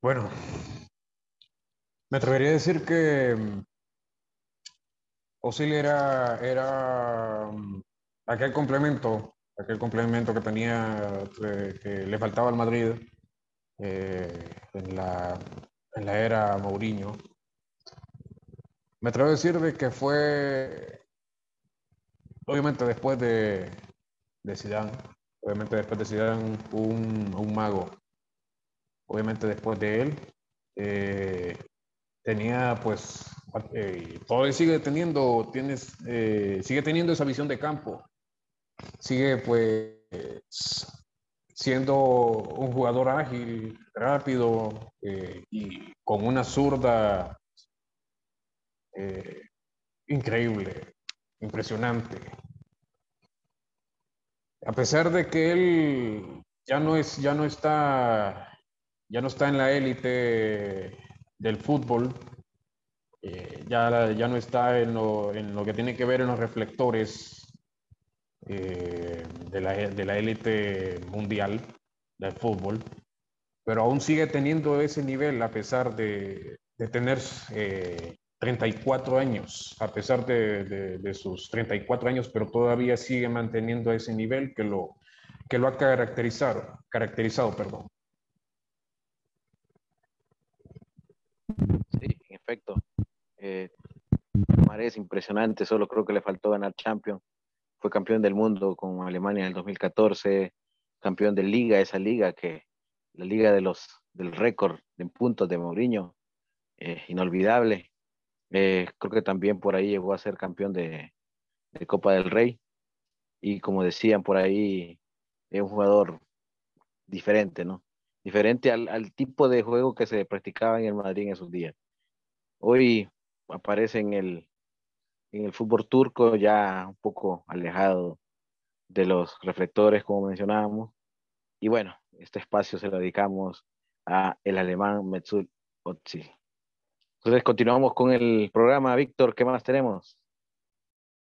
Bueno, me atrevería a decir que mm, Osil era, mm, aquel complemento, aquel complemento que tenía, que, que le faltaba al Madrid eh, en, la, en la era Mourinho. Me atrevo a decir de que fue, obviamente después de, de Zidane, obviamente después de Zidane, un, un mago. Obviamente después de él, eh, tenía pues, eh, todavía sigue teniendo, tienes, eh, sigue teniendo esa visión de campo, sigue pues siendo un jugador ágil, rápido eh, y con una zurda eh, increíble, impresionante. A pesar de que él ya no es, ya no está, ya no está en la élite del fútbol, eh, ya, ya no está en lo, en lo que tiene que ver en los reflectores eh, de, la, de la élite mundial del fútbol, pero aún sigue teniendo ese nivel a pesar de, de tener eh, 34 años, a pesar de, de, de, sus 34 años, pero todavía sigue manteniendo ese nivel que lo, que lo ha caracterizado, caracterizado perdón.
Sí, en efecto. Eh, es impresionante, solo creo que le faltó ganar Champions campeón del mundo con Alemania en el 2014, campeón de liga, esa liga que la liga de los del récord en puntos de Mourinho, eh, inolvidable. Eh, creo que también por ahí llegó a ser campeón de, de, Copa del Rey y como decían por ahí, es un jugador diferente, ¿no? Diferente al, al tipo de juego que se practicaba en el Madrid en esos días. Hoy aparece en el, en el fútbol turco ya un poco alejado de los reflectores, como mencionábamos. Y bueno, este espacio se lo dedicamos a el alemán Mesut Özil. Entonces continuamos con el programa, Víctor, ¿qué más tenemos?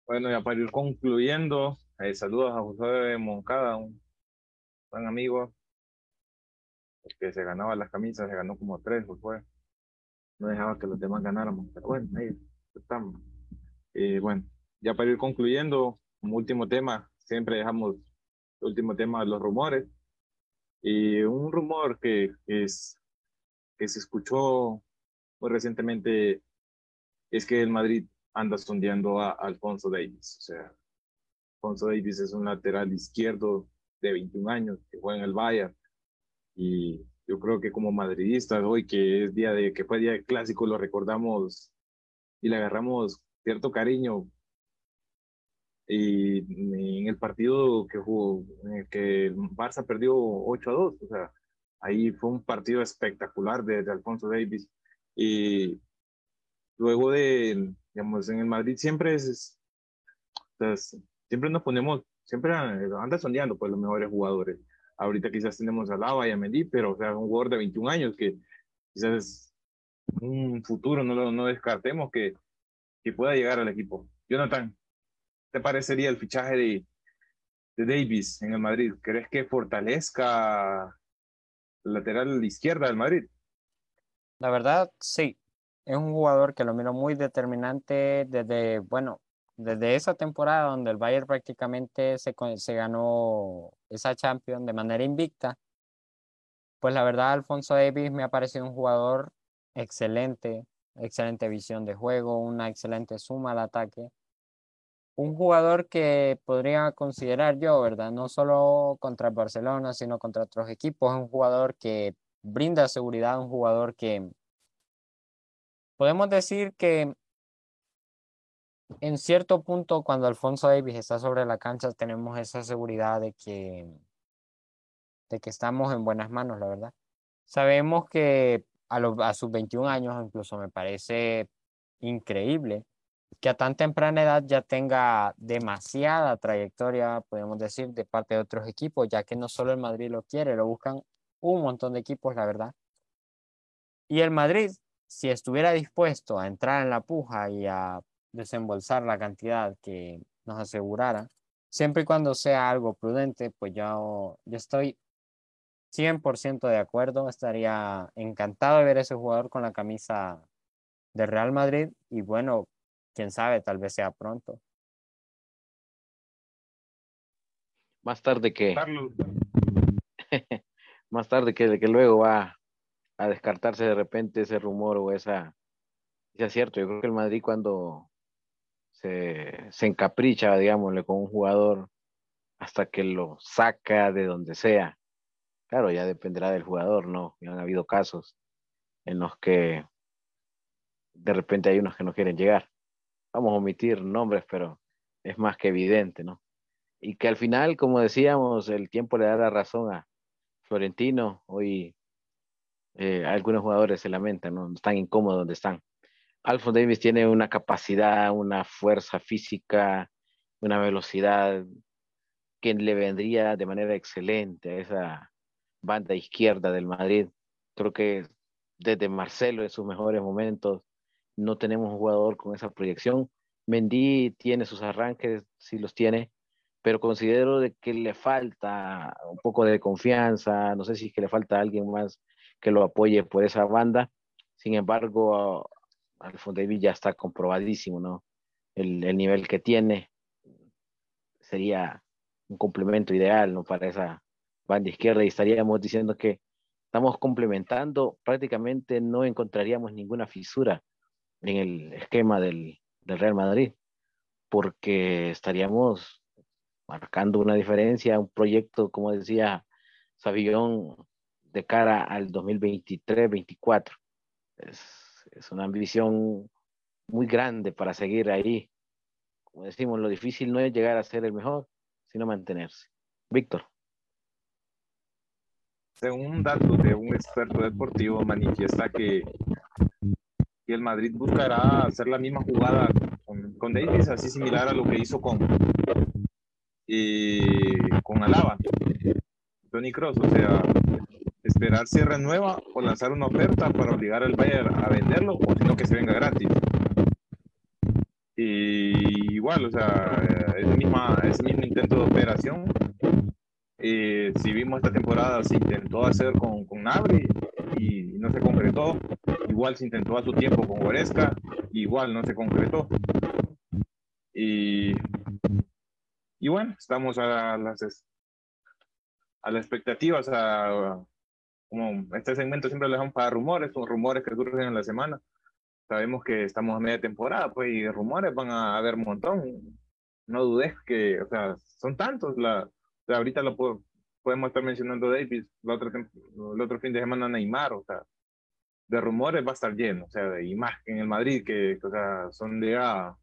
Bueno, ya para ir concluyendo, eh, saludos a José Moncada, un buen amigo, que se ganaba las camisas, se ganó como tres, pues no dejaba que los demás ganáramos, pero bueno, ahí estamos. Y bueno, ya para ir concluyendo, como último tema, siempre dejamos el último tema los rumores. Y un rumor que, es, que se escuchó muy recientemente es que el Madrid anda sondeando a Alfonso Davis. O sea, Alfonso Davis es un lateral izquierdo de 21 años que juega en el Bayern. Y yo creo que como madridistas hoy, que es día de que fue día de clásico, lo recordamos y le agarramos cierto cariño. Y en el partido que jugó, en el que el Barça perdió 8 a 2, o sea, ahí fue un partido espectacular de, de Alfonso Davis. Y luego de, digamos, en el Madrid siempre es, pues, siempre nos ponemos, siempre anda sondeando pues los mejores jugadores. Ahorita quizás tenemos a Lava y a Mendy, pero o sea, un jugador de 21 años que quizás un futuro no lo no descartemos que, que pueda llegar al equipo. Jonathan, ¿te parecería el fichaje de, de Davis en el Madrid? ¿Crees que fortalezca el lateral izquierda del Madrid?
La verdad, sí. Es un jugador que lo miro muy determinante desde, bueno, desde esa temporada donde el Bayern prácticamente se, se ganó esa Champions de manera invicta. Pues la verdad, Alfonso Davis me ha parecido un jugador excelente, excelente visión de juego, una excelente suma al ataque. Un jugador que podría considerar yo, ¿verdad? No solo contra el Barcelona, sino contra otros equipos. Un jugador que brinda seguridad, un jugador que podemos decir que en cierto punto cuando Alfonso Davis está sobre la cancha tenemos esa seguridad de que de que estamos en buenas manos, la verdad. Sabemos que a, a sus 21 años incluso me parece increíble que a tan temprana edad ya tenga demasiada trayectoria, podemos decir, de parte de otros equipos, ya que no solo el Madrid lo quiere, lo buscan un montón de equipos, la verdad. Y el Madrid, si estuviera dispuesto a entrar en la puja y a desembolsar la cantidad que nos asegurara, siempre y cuando sea algo prudente, pues yo, yo estoy 100% de acuerdo, estaría encantado de ver a ese jugador con la camisa de Real Madrid y bueno, quién sabe, tal vez sea pronto.
Más tarde que... más tarde que, que luego va a descartarse de repente ese rumor o esa... Es cierto, yo creo que el Madrid cuando se, se encapricha, digámosle, con un jugador hasta que lo saca de donde sea. Claro, ya dependerá del jugador, ¿no? Ya han habido casos en los que de repente hay unos que no quieren llegar. Vamos a omitir nombres, pero es más que evidente, ¿no? Y que al final, como decíamos, el tiempo le da la razón a Florentino. Hoy eh, algunos jugadores se lamentan, ¿no? Están incómodos donde están. Alfonso Davis tiene una capacidad, una fuerza física, una velocidad que le vendría de manera excelente a esa banda izquierda del Madrid. Creo que desde Marcelo en sus mejores momentos no tenemos un jugador con esa proyección. Mendy tiene sus arranques, sí los tiene, pero considero de que le falta un poco de confianza, no sé si es que le falta alguien más que lo apoye por esa banda. Sin embargo, Alfonso Davis ya está comprobadísimo, ¿no? El, nivel que tiene sería un complemento ideal, ¿no? Para esa banda izquierda y estaríamos diciendo que estamos complementando, prácticamente no encontraríamos ninguna fisura en el esquema del, del Real Madrid, porque estaríamos marcando una diferencia, un proyecto, como decía Savillón, de cara al 2023-24. Es, es una ambición muy grande para seguir ahí. Como decimos, lo difícil no es llegar a ser el mejor, sino mantenerse. Víctor.
Según un dato de un experto deportivo, manifiesta que, el Madrid buscará hacer la misma jugada con, con Davis, así similar a lo que hizo con, con Alaba, Tony Cross, o sea, esperar si renueva o lanzar una oferta para obligar al Bayern a venderlo o sino que se venga gratis. Y igual, o sea, ese, misma, ese mismo intento de operación, eh, si vimos esta temporada, se intentó hacer con, con Nabri y no se concretó. Igual se intentó a su tiempo con Goresca, igual no se concretó. Y, y bueno, estamos a las, a las expectativas, a, como este segmento siempre lo dejamos para rumores, son rumores que surgen en la semana. Sabemos que estamos a media temporada, pues, y rumores van a haber un montón. No dudes que, o sea, son tantos. La, ahorita lo podemos estar mencionando Davis, el otro, fin de semana Neymar, o sea, de rumores va a estar lleno, o sea, de imagen en el Madrid, que, o sea, son de a,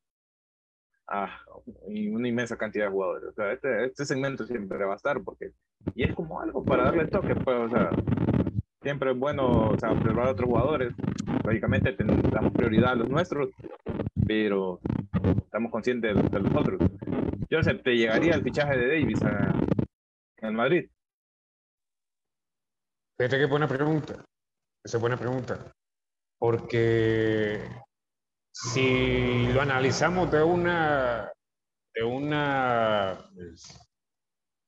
a, una inmensa cantidad de jugadores. O sea, este, este segmento siempre va a estar, porque, y es como algo para darle toque, pues, o sea, siempre es bueno o sea, observar a otros jugadores. Lógicamente damos prioridad a los nuestros, pero estamos conscientes de, los otros. Joseph, ¿te llegaría el fichaje de Davis a, en Madrid?
Fíjate qué buena pregunta. Esa es buena pregunta. Porque si lo analizamos de una, de una, pues,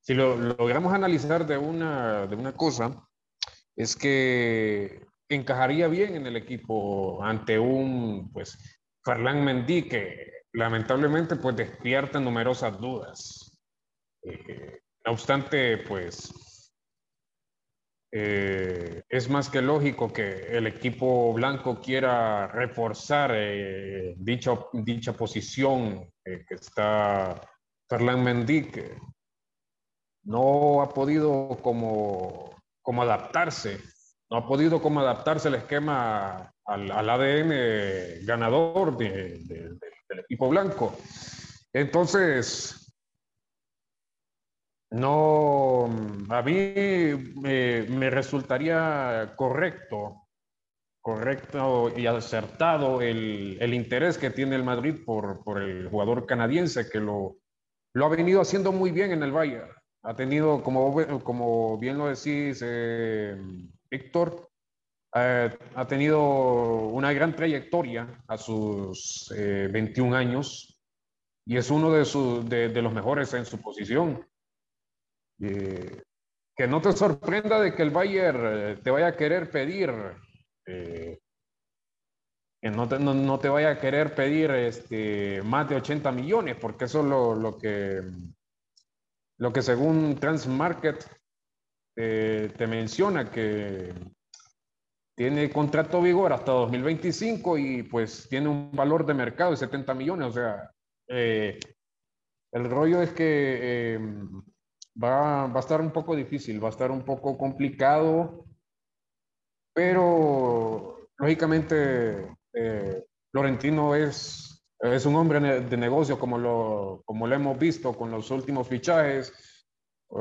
si lo, logramos analizar de una, de una cosa, es que encajaría bien en el equipo ante un, pues, Farlán Mendy que lamentablemente, pues, despierta numerosas dudas. Eh, no obstante, pues, eh, es más que lógico que el equipo blanco quiera reforzar eh, dicha, dicha posición que está Farlán Mendy, que no ha podido como como adaptarse, no ha podido como adaptarse el esquema al, ADN ganador del equipo blanco. Entonces, no, a mí me, resultaría correcto, correcto y acertado el, el, interés que tiene el Madrid por, por el jugador canadiense que lo, lo ha venido haciendo muy bien en el Bayern ha tenido, como, como bien lo decís, eh, Víctor, eh, ha tenido una gran trayectoria a sus 21 eh, años y es uno de, de, los mejores en su posición. que no te sorprenda de que el Bayern te vaya a querer pedir, que no te, no, te, vaya a querer pedir este, más de 80 millones, porque eso es lo, lo que lo que según Transmarket eh, te menciona que tiene contrato vigor hasta 2025 y pues tiene un valor de mercado de 70 millones. O sea, eh, el rollo es que eh, va, va, a estar un poco difícil, va a estar un poco complicado, pero lógicamente Florentino es es un hombre de negocio como lo, como lo hemos visto con los últimos fichajes,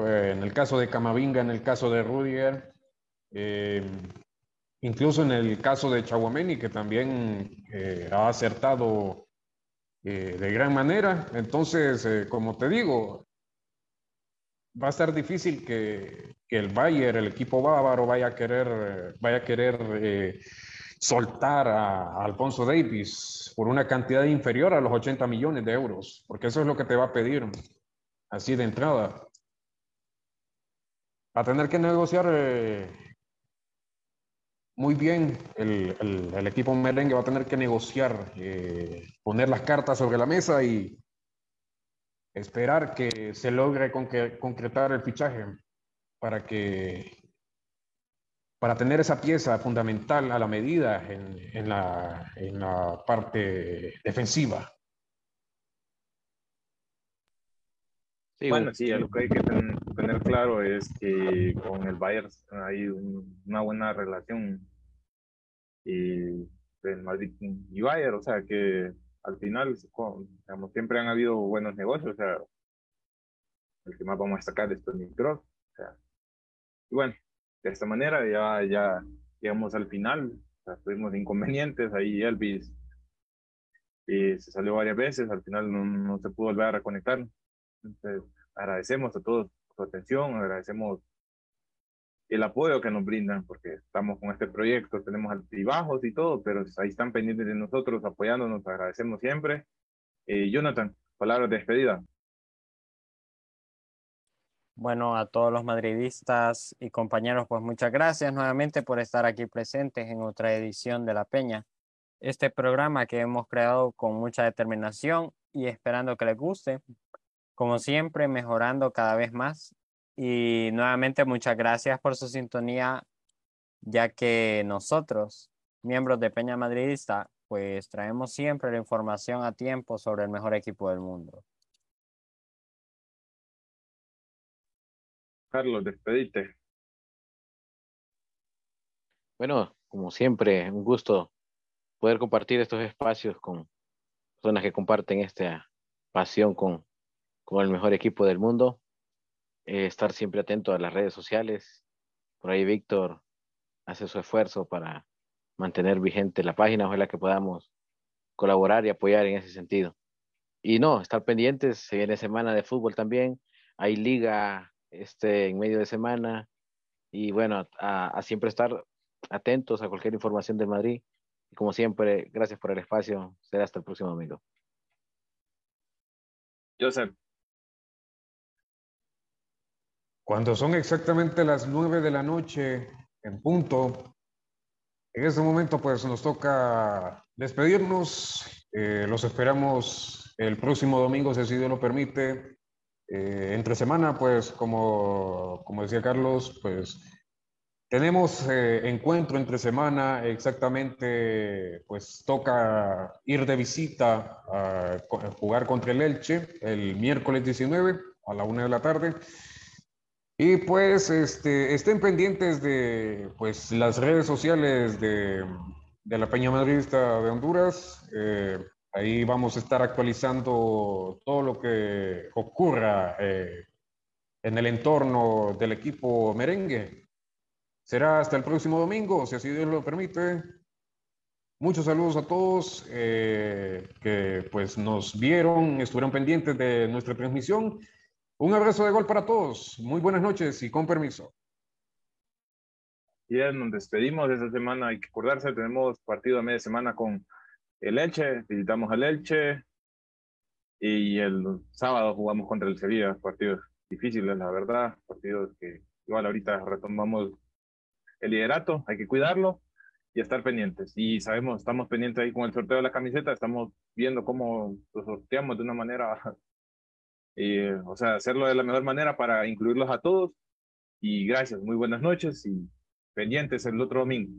eh, en el caso de Camavinga, en el caso de Rudiger, eh, incluso en el caso de Chauameni, que también eh, ha acertado de gran manera. Entonces, como te digo, va a estar difícil que, el Bayern, el equipo bávaro, vaya a querer, vaya a querer soltar a, Alfonso Davis por una cantidad inferior a los 80 millones de euros, porque eso es lo que te va a pedir así de entrada. Va a tener que negociar eh, muy bien el, el, equipo merengue, va a tener que negociar, eh, poner las cartas sobre la mesa y esperar que se logre concretar el fichaje para que para tener esa pieza fundamental a la medida en, en, la, en la, parte defensiva.
Bueno, sí, lo que hay que tener, claro es que con el Bayern hay una buena relación. Y en Madrid y Bayern, o sea que al final, digamos, siempre han habido buenos negocios, o sea, el que más vamos a destacar es Tony Kroos, o sea, y bueno, de esta manera ya, ya llegamos al final, tuvimos inconvenientes, ahí Elvis y se salió varias veces, al final no, se pudo volver a reconectar. Entonces, agradecemos a todos su atención, agradecemos el apoyo que nos brindan, porque estamos con este proyecto, tenemos altibajos y todo, pero ahí están pendientes de nosotros, apoyándonos, agradecemos siempre. Eh, Jonathan, palabras de despedida.
Bueno, a todos los madridistas y compañeros, pues muchas gracias nuevamente por estar aquí presentes en otra edición de La Peña. Este programa que hemos creado con mucha determinación y esperando que les guste. Como siempre, mejorando cada vez más. Y nuevamente muchas gracias por su sintonía, ya que nosotros, miembros de Peña Madridista, pues traemos siempre la información a tiempo sobre el mejor equipo del mundo.
Carlos, despedite.
Bueno, como siempre, un gusto poder compartir estos espacios con personas que comparten esta pasión con, con el mejor equipo del mundo. Eh, estar siempre atento a las redes sociales. Por ahí Víctor hace su esfuerzo para mantener vigente la página, ojalá que podamos colaborar y apoyar en ese sentido. Y no, estar pendientes, se viene semana de fútbol también, hay liga este, en medio de semana. Y bueno, a, siempre estar atentos a cualquier información de Madrid. Y como siempre, gracias por el espacio. Será hasta el próximo domingo.
Joseph.
Cuando son exactamente las nueve de la noche en punto, en este momento pues nos toca despedirnos. Eh, los esperamos el próximo domingo, si Dios lo permite, eh, entre semana, pues, como, como, decía Carlos, pues tenemos eh, encuentro entre semana, exactamente, pues toca ir de visita a, jugar contra el Elche el miércoles 19 a la una de la tarde. Y pues este, estén pendientes de pues, las redes sociales de, de la Peña Madridista de Honduras. Eh, Ahí vamos a estar actualizando todo lo que ocurra eh, en el entorno del equipo merengue. Será hasta el próximo domingo, si así Dios lo permite. Muchos saludos a todos eh, que pues nos vieron, estuvieron pendientes de nuestra transmisión. Un abrazo de gol para todos. Muy buenas noches y con permiso.
Bien, nos despedimos de esta semana. Hay que acordarse, tenemos partido a media semana con el Elche, visitamos al Elche y el sábado jugamos contra el Sevilla, partidos difíciles, la verdad, partidos que igual ahorita retomamos el liderato, hay que cuidarlo y estar pendientes. Y sabemos, estamos pendientes ahí con el sorteo de la camiseta, estamos viendo cómo lo sorteamos de una manera, y, o sea, hacerlo de la mejor manera para incluirlos a todos. Y gracias, muy buenas noches y pendientes el otro domingo.